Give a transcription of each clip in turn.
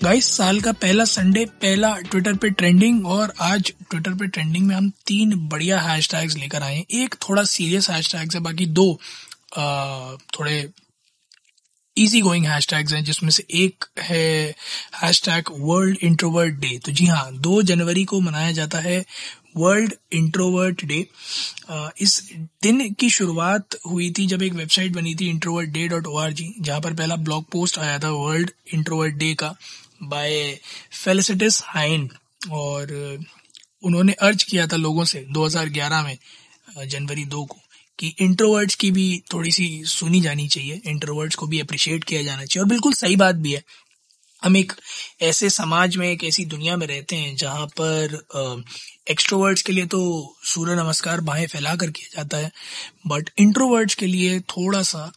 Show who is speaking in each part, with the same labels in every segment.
Speaker 1: Guys साल का पहला संडे पहला ट्विटर पे ट्रेंडिंग और आज ट्विटर पे ट्रेंडिंग में हम तीन बढ़िया हैशटैग्स लेकर आए एक थोड़ा सीरियस हैशटैग्स है बाकी दो आ, थोड़े इजी गोइंग हैशटैग्स हैं जिसमें से एक है हैशटैग वर्ल्ड इंट्रोवर्ट डे तो जी हाँ दो जनवरी को मनाया जाता है वर्ल्ड इंट्रोवर्ट डे इस दिन की शुरुआत हुई थी जब एक वेबसाइट बनी थी introvert day dot O R G जहाँ पर पहला ब्लॉग पोस्ट आया था वर्ल्ड इंट्रोवर्ट डे का बाय फेलिसिटिस हाइन और उन्होंने अर्ज़ किया था लोगों से 2011 में जनवरी दो को, कि इंट्रोवर्ड्स की भी थोड़ी सी सुनी जानी चाहिए इंट्रोवर्ड्स को भी अप्रिशिएट किया जाना चाहिए। और बिल्कुल सही बात भी है हम एक ऐसे समाज में, एक ऐसी दुनिया में रहते हैं जहाँ पर एक्सट्रोवर्ड्स के लिए तो सूर्य नमस्कार बाहें फैला कर किया जाता है बट इंट्रोवर्ड्स के लिए थोड़ा सा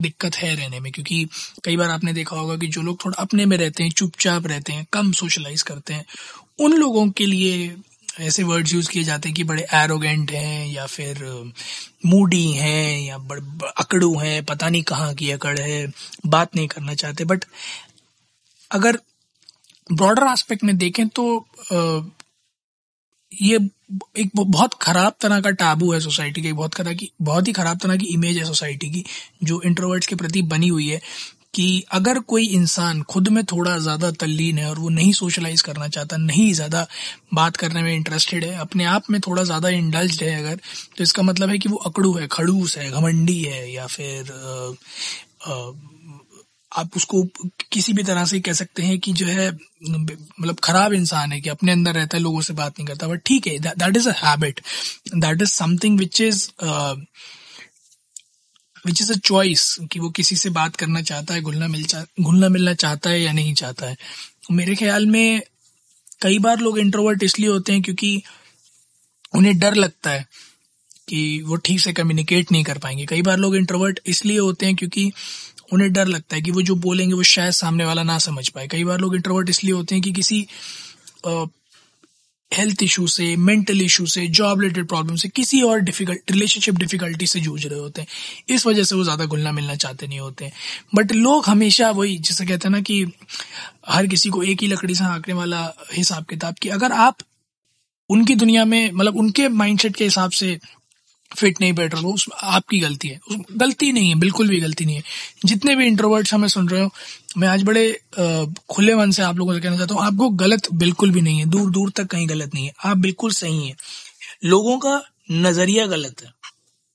Speaker 1: दिक्कत है रहने में, क्योंकि कई बार आपने देखा होगा कि जो लोग थोड़ा अपने में रहते हैं, चुपचाप रहते हैं, कम सोशलाइज करते हैं, उन लोगों के लिए ऐसे वर्ड्स यूज़ किए जाते हैं कि बड़े एरोगेंट हैं या फिर मूडी हैं या बड़े अकड़ू हैं, पता नहीं कहाँ की अकड़ है, बात नहीं करना चाहते बट अगर ब्रॉडर एस्पेक्ट में देखें तो ये एक बहुत खराब तरह का टाबू है सोसाइटी की बहुत तरह की बहुत ही खराब तरह की इमेज है सोसाइटी की जो इंट्रोवर्ट्स के प्रति बनी हुई है कि अगर कोई इंसान खुद में थोड़ा ज़्यादा तल्लीन है और वो नहीं सोशलाइज करना चाहता नहीं ज़्यादा बात करने में इंटरेस्टेड है अपने आप में थोड़ा ज़्यादा इंडल्ज है अगर तो इसका मतलब है कि वो अकड़ू है खड़ूस है घमंडी है या फिर आ, आ, आप उसको किसी भी तरह से कह सकते हैं कि जो है मतलब खराब इंसान है कि अपने अंदर रहता है, लोगों से बात नहीं करता। बट ठीक है that is a habit that is something which is which is a choice कि वो किसी से बात करना चाहता है, घुलना मिल घुलना मिलना चाहता है या नहीं चाहता है। मेरे ख्याल में कई बार लोग इंट्रोवर्ट इसलिए होते हैं क्योंकि उन्हें डर लगता है कि वो ठीक से कम्युनिकेट नहीं कर पाएँगे। कई बार लोग इंट्रोवर्ट इसलिए होते हैं क्योंकि उन्हें डर लगता है कि वो जो बोलेंगे वो शायद सामने वाला ना समझ पाए। कई बार लोग इंट्रोवर्ट इसलिए होते हैं कि किसी हेल्थ इशू से मेंटल इशू से जॉब रिलेटेड प्रॉब्लम से किसी और डिफ़िकल्ट रिलेशनशिप डिफिकल्टी से जूझ रहे होते हैं। इस वजह से वो ज़्यादा घुलना मिलना चाहते नहीं होते बट लोग हमेशा वही, जैसे कहते हैं ना कि हर किसी को एक ही लकड़ी से हाँकने वाला हिसाब किताब कि अगर आप उनकी दुनिया में मतलब उनके माइंडसेट के हिसाब से फिट नहीं बैठ रहा उस आपकी गलती है। उस गलती नहीं है, बिल्कुल भी गलती नहीं है। जितने भी इंट्रोवर्ट्स हमें सुन रहे हो, मैं आज बड़े खुले मन से आप लोगों से कहना चाहता हूँ, आपको गलत बिल्कुल भी नहीं है। दूर दूर तक कहीं गलत नहीं है। आप बिल्कुल सही है। लोगों का नज़रिया गलत है।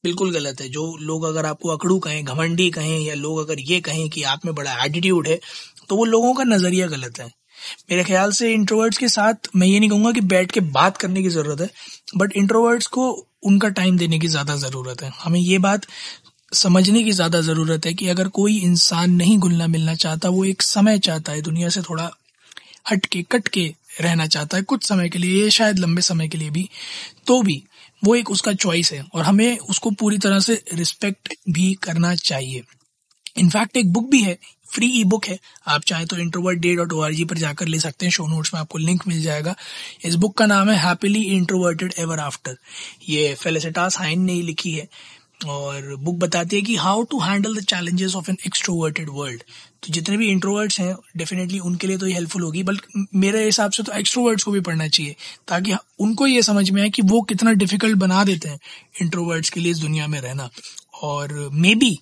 Speaker 1: बिल्कुल गलत है। जो लोग अगर आपको अकड़ू कहें, घमंडी कहें, या लोग अगर ये कहें कि आप में बड़ा एटीट्यूड है तो वो लोगों का नज़रिया गलत है। मेरे ख्याल से इंट्रोवर्ट्स के साथ मैं ये नहीं कहूँगा कि बैठ के बात करने की ज़रूरत है बट इंट्रोवर्ट्स को उनका टाइम देने की ज़्यादा ज़रूरत है। हमें ये बात समझने की ज़्यादा ज़रूरत है कि अगर कोई इंसान नहीं घुलना मिलना चाहता, वो एक समय चाहता है, दुनिया से थोड़ा हट के कट के रहना चाहता है, कुछ समय के लिए शायद लंबे समय के लिए भी तो भी वो एक उसका चॉइस है और हमें उसको पूरी तरह से रिस्पेक्ट भी करना चाहिए। इनफैक्ट एक बुक भी है फ्री ई बुक है। आप चाहे तो introvert day dot O R G पर जाकर ले सकते हैं। शो नोट्स में आपको लिंक मिल जाएगा। इस बुक का नाम है हैप्पीली इंट्रोवर्टेड एवर आफ्टर ये फेलिसिटास हाइन ने लिखी है। और बुक बताती है कि how to handle the challenges of an extroverted world तो जितने भी इंट्रोवर्ट्स हैं डेफिनेटली उनके लिए तो ये हेल्पफुल होगी। बल्कि मेरे हिसाब से तो एक्सट्रोवर्ट्स को भी पढ़ना चाहिए। ताकि उनको ये समझ में आए कि वो कितना डिफ़िकल्ट बना देते हैं इंट्रोवर्ट्स के लिए इस दुनिया में रहना। और मे बी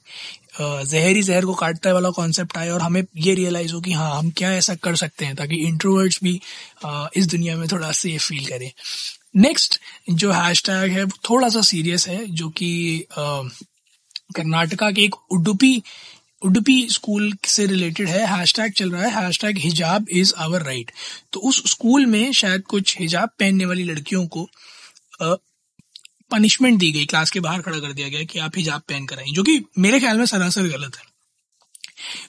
Speaker 1: जहरी जहर को काटता है वाला कॉन्सेप्ट आए और हमें ये रियलाइज़ हो कि हाँ हम क्या ऐसा कर सकते हैं ताकि इंट्रोवर्ट्स भी इस दुनिया में थोड़ा सेफ़ फील करें। नेक्स्ट जो हैशटैग है, वो थोड़ा सा सीरियस है, जो कि कर्नाटका के एक उडुपी उडुपी स्कूल से रिलेटेड है। हैशटैग चल रहा है हैशटैग हिजाब इज़ आवर राइट तो उस स्कूल में शायद कुछ हिजाब पहनने वाली लड़कियों को पनिशमेंट दी गई क्लास के बाहर खड़ा कर दिया गया कि आप हिजाब पहन कर आई, जो कि मेरे ख्याल में सरासर गलत है।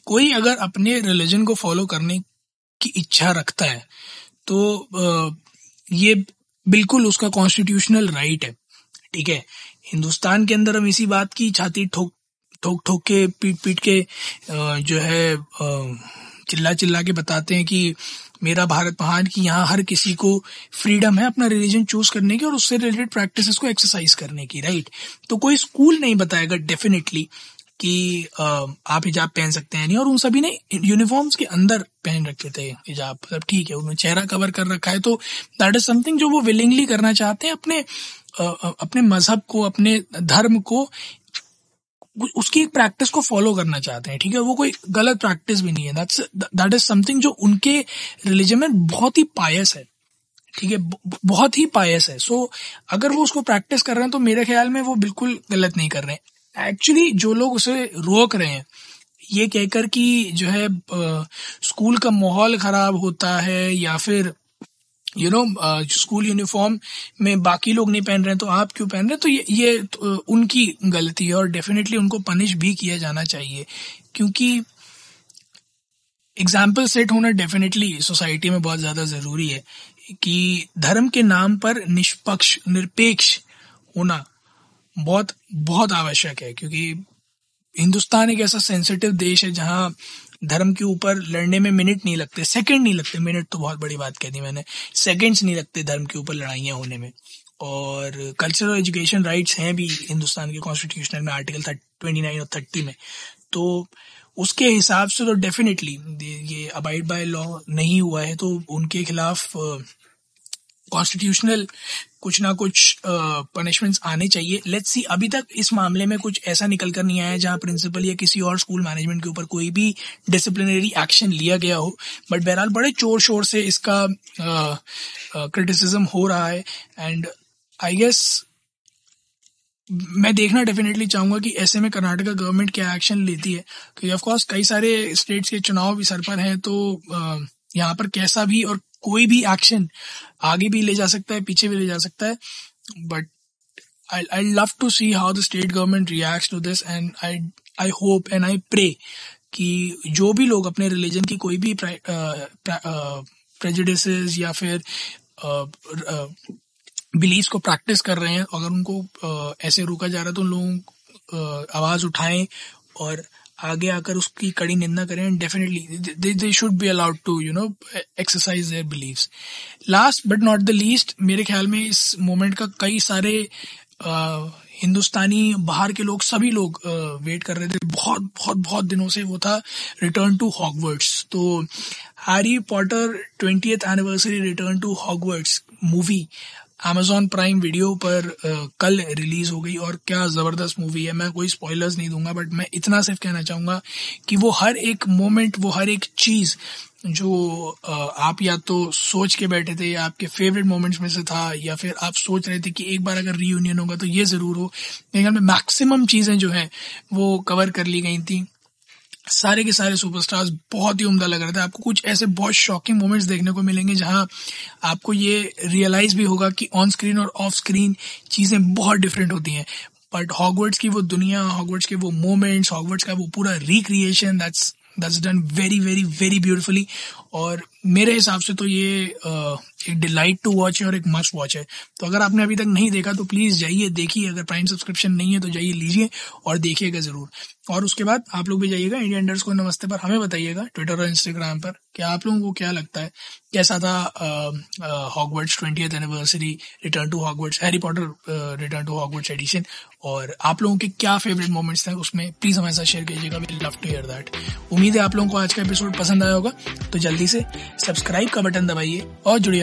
Speaker 1: कोई अगर अपने रिलीजन को फॉलो करने की इच्छा रखता है तो ये बिल्कुल उसका कॉन्स्टिट्यूशनल राइट है, ठीक है? हिंदुस्तान के अंदर हम इसी बात की छाती ठोक ठोक ठोक के, पीट पीट के जो है चिल्ला चिल्ला के बताते हैं कि मेरा भारत महान कि यहाँ हर किसी को फ्रीडम है अपना रिलीजन चूज़ करने की और उससे रिलेटेड प्रैक्टिसेस को एक्सरसाइज करने की राइट तो कोई स्कूल नहीं बताएगा डेफिनेटली कि आप हिजाब पहन सकते हैं नहीं और उन सभी ने यूनिफॉर्म्स के अंदर पहन रखे थे हिजाब मतलब ठीक है, उन्होंने चेहरा कवर कर रखा है तो दैट इज़ समथिंग जो वो विलिंगली करना चाहते हैं अपने अपने मज़हब को, अपने धर्म को उसकी एक प्रैक्टिस को फॉलो करना चाहते हैं ठीक है? वो कोई गलत प्रैक्टिस भी नहीं है। दैट्स दैट इज़ समथिंग जो उनके रिलीजन में बहुत ही पायस है ठीक है? बहुत ही पायस है। सो so, अगर वो उसको प्रैक्टिस कर रहे हैं तो मेरे ख्याल में वो बिल्कुल गलत नहीं कर रहे हैं। एक्चुअली जो लोग उसे रोक रहे हैं ये कहकर कि जो है स्कूल का माहौल खराब होता है या फिर यू नो स्कूल यूनिफॉर्म में बाकी लोग नहीं पहन रहे हैं तो आप क्यों पहन रहे हैं? तो ये ये तो, उनकी गलती है और डेफिनेटली उनको पनिश भी किया जाना चाहिए। क्योंकि एग्ज़ाम्पल सेट होना डेफिनेटली सोसाइटी में बहुत ज़्यादा ज़रूरी है कि धर्म के नाम पर निष्पक्ष निरपेक्ष होना बहुत बहुत आवश्यक है। क्योंकि हिंदुस्तान एक ऐसा सेंसिटिव देश है जहाँ धर्म के ऊपर लड़ने में मिनट नहीं लगते, सेकंड नहीं लगते। मिनट तो बहुत बड़ी बात कह दी मैंने। सेकंड्स नहीं लगते धर्म के ऊपर लड़ाइयाँ होने में। और कल्चरल एजुकेशन राइट्स हैं भी हिंदुस्तान के कॉन्स्टिट्यूशनल में आर्टिकल ट्वेंटी नाइन और थर्टी में। तो उसके हिसाब से तो डेफिनेटली ये अबाइड बाय लॉ नहीं हुआ है तो उनके खिलाफ कॉन्स्टिट्यूशनल कुछ ना कुछ पनिशमेंट्स आने चाहिए। लेट्स सी अभी तक इस मामले में कुछ ऐसा निकल कर नहीं आया जहाँ प्रिंसिपल या किसी और स्कूल मैनेजमेंट के ऊपर कोई भी डिसिप्लिनरी एक्शन लिया गया हो। बट बहरहाल बड़े चोर शोर से इसका क्रिटिसिज्म हो रहा है। एंड आई गेस मैं देखना डेफिनेटली चाहूँगा कि ऐसे में कर्नाटका गवर्नमेंट क्या एक्शन लेती है। क्योंकि ऑफकोर्स कई सारे स्टेट्स के चुनाव भी सर पर हैं तो uh, यहाँ पर कैसा भी और कोई भी एक्शन आगे भी ले जा सकता है, पीछे भी ले जा सकता है but I I love to see how the state government react to this and I I hope and I pray कि जो भी लोग अपने रिलीजन की कोई भी प्रेजिडिस या फिर बिलीव को प्रैक्टिस कर रहे हैं, अगर उनको ऐसे रोका जा रहा है तो उन लोगों आवाज़ उठाएँ और आगे आकर उसकी कड़ी निंदा करें definitely they should be allowed to you know exercise their beliefs last but not the least मेरे ख्याल में इस मोमेंट का कई सारे uh, हिंदुस्तानी बाहर के लोग सभी लोग वेट कर रहे थे। बहुत बहुत बहुत दिनों से वो था रिटर्न टू हॉकवर्ड्स तो Harry Potter twenty anniversary return to Hogwarts movie Amazon Prime Video पर कल रिलीज़ हो गई और क्या ज़बरदस्त मूवी है। मैं कोई स्पॉयलर्स नहीं दूँगा बट मैं इतना सिर्फ़ कहना चाहूँगा कि वो हर एक मोमेंट वो हर एक चीज़ जो आप या तो सोच के बैठे थे या आपके फेवरेट मोमेंट्स में से था या फिर आप सोच रहे थे कि एक बार अगर रीयूनियन होगा तो ये ज़रूर हो। मेरे ख्याल में मैक्सिमम चीज़ें जो है, वो कवर कर ली गई थी। सारे के सारे सुपरस्टार्स बहुत ही उम्दा लग रहे थे। आपको कुछ ऐसे बहुत शॉकिंग मोमेंट्स देखने को मिलेंगे जहाँ आपको ये रियलाइज़ भी होगा कि ऑन स्क्रीन और ऑफ़ स्क्रीन चीज़ें बहुत डिफरेंट होती हैं। बट हॉगवर्ड्स की वो दुनिया हॉगवर्ड्स के वो मोमेंट्स हॉगवर्ड्स का वो पूरा recreation that's that's done very very very beautifully और मेरे हिसाब से तो ये एक डिलाइट टू वॉच है और एक मस्ट वॉच है। तो अगर आपने अभी तक नहीं देखा तो प्लीज़ जाइए, देखिए। अगर प्राइम सब्सक्रिप्शन नहीं है तो जाइए, लीजिए और देखिएगा ज़रूर। और उसके बाद आप लोग भी जाइएगा इंडिया इंडर्स को नमस्ते पर। हमें बताइएगा ट्विटर और इंस्टाग्राम पर कि आप लोगों को क्या लगता है, कैसा था Hogwarts twenty anniversary return to Hogwarts Harry Potter return to Hogwarts edition और आप लोगों के क्या फेवरेट मोमेंट्स थे, उसमें प्लीज़ हमारे साथ शेयर कीजिएगा। We love to hear that उम्मीद है आप लोगों को आज का एपिसोड पसंद आया होगा। तो जल्दी से सब्सक्राइब का बटन दबाइए और जुड़िए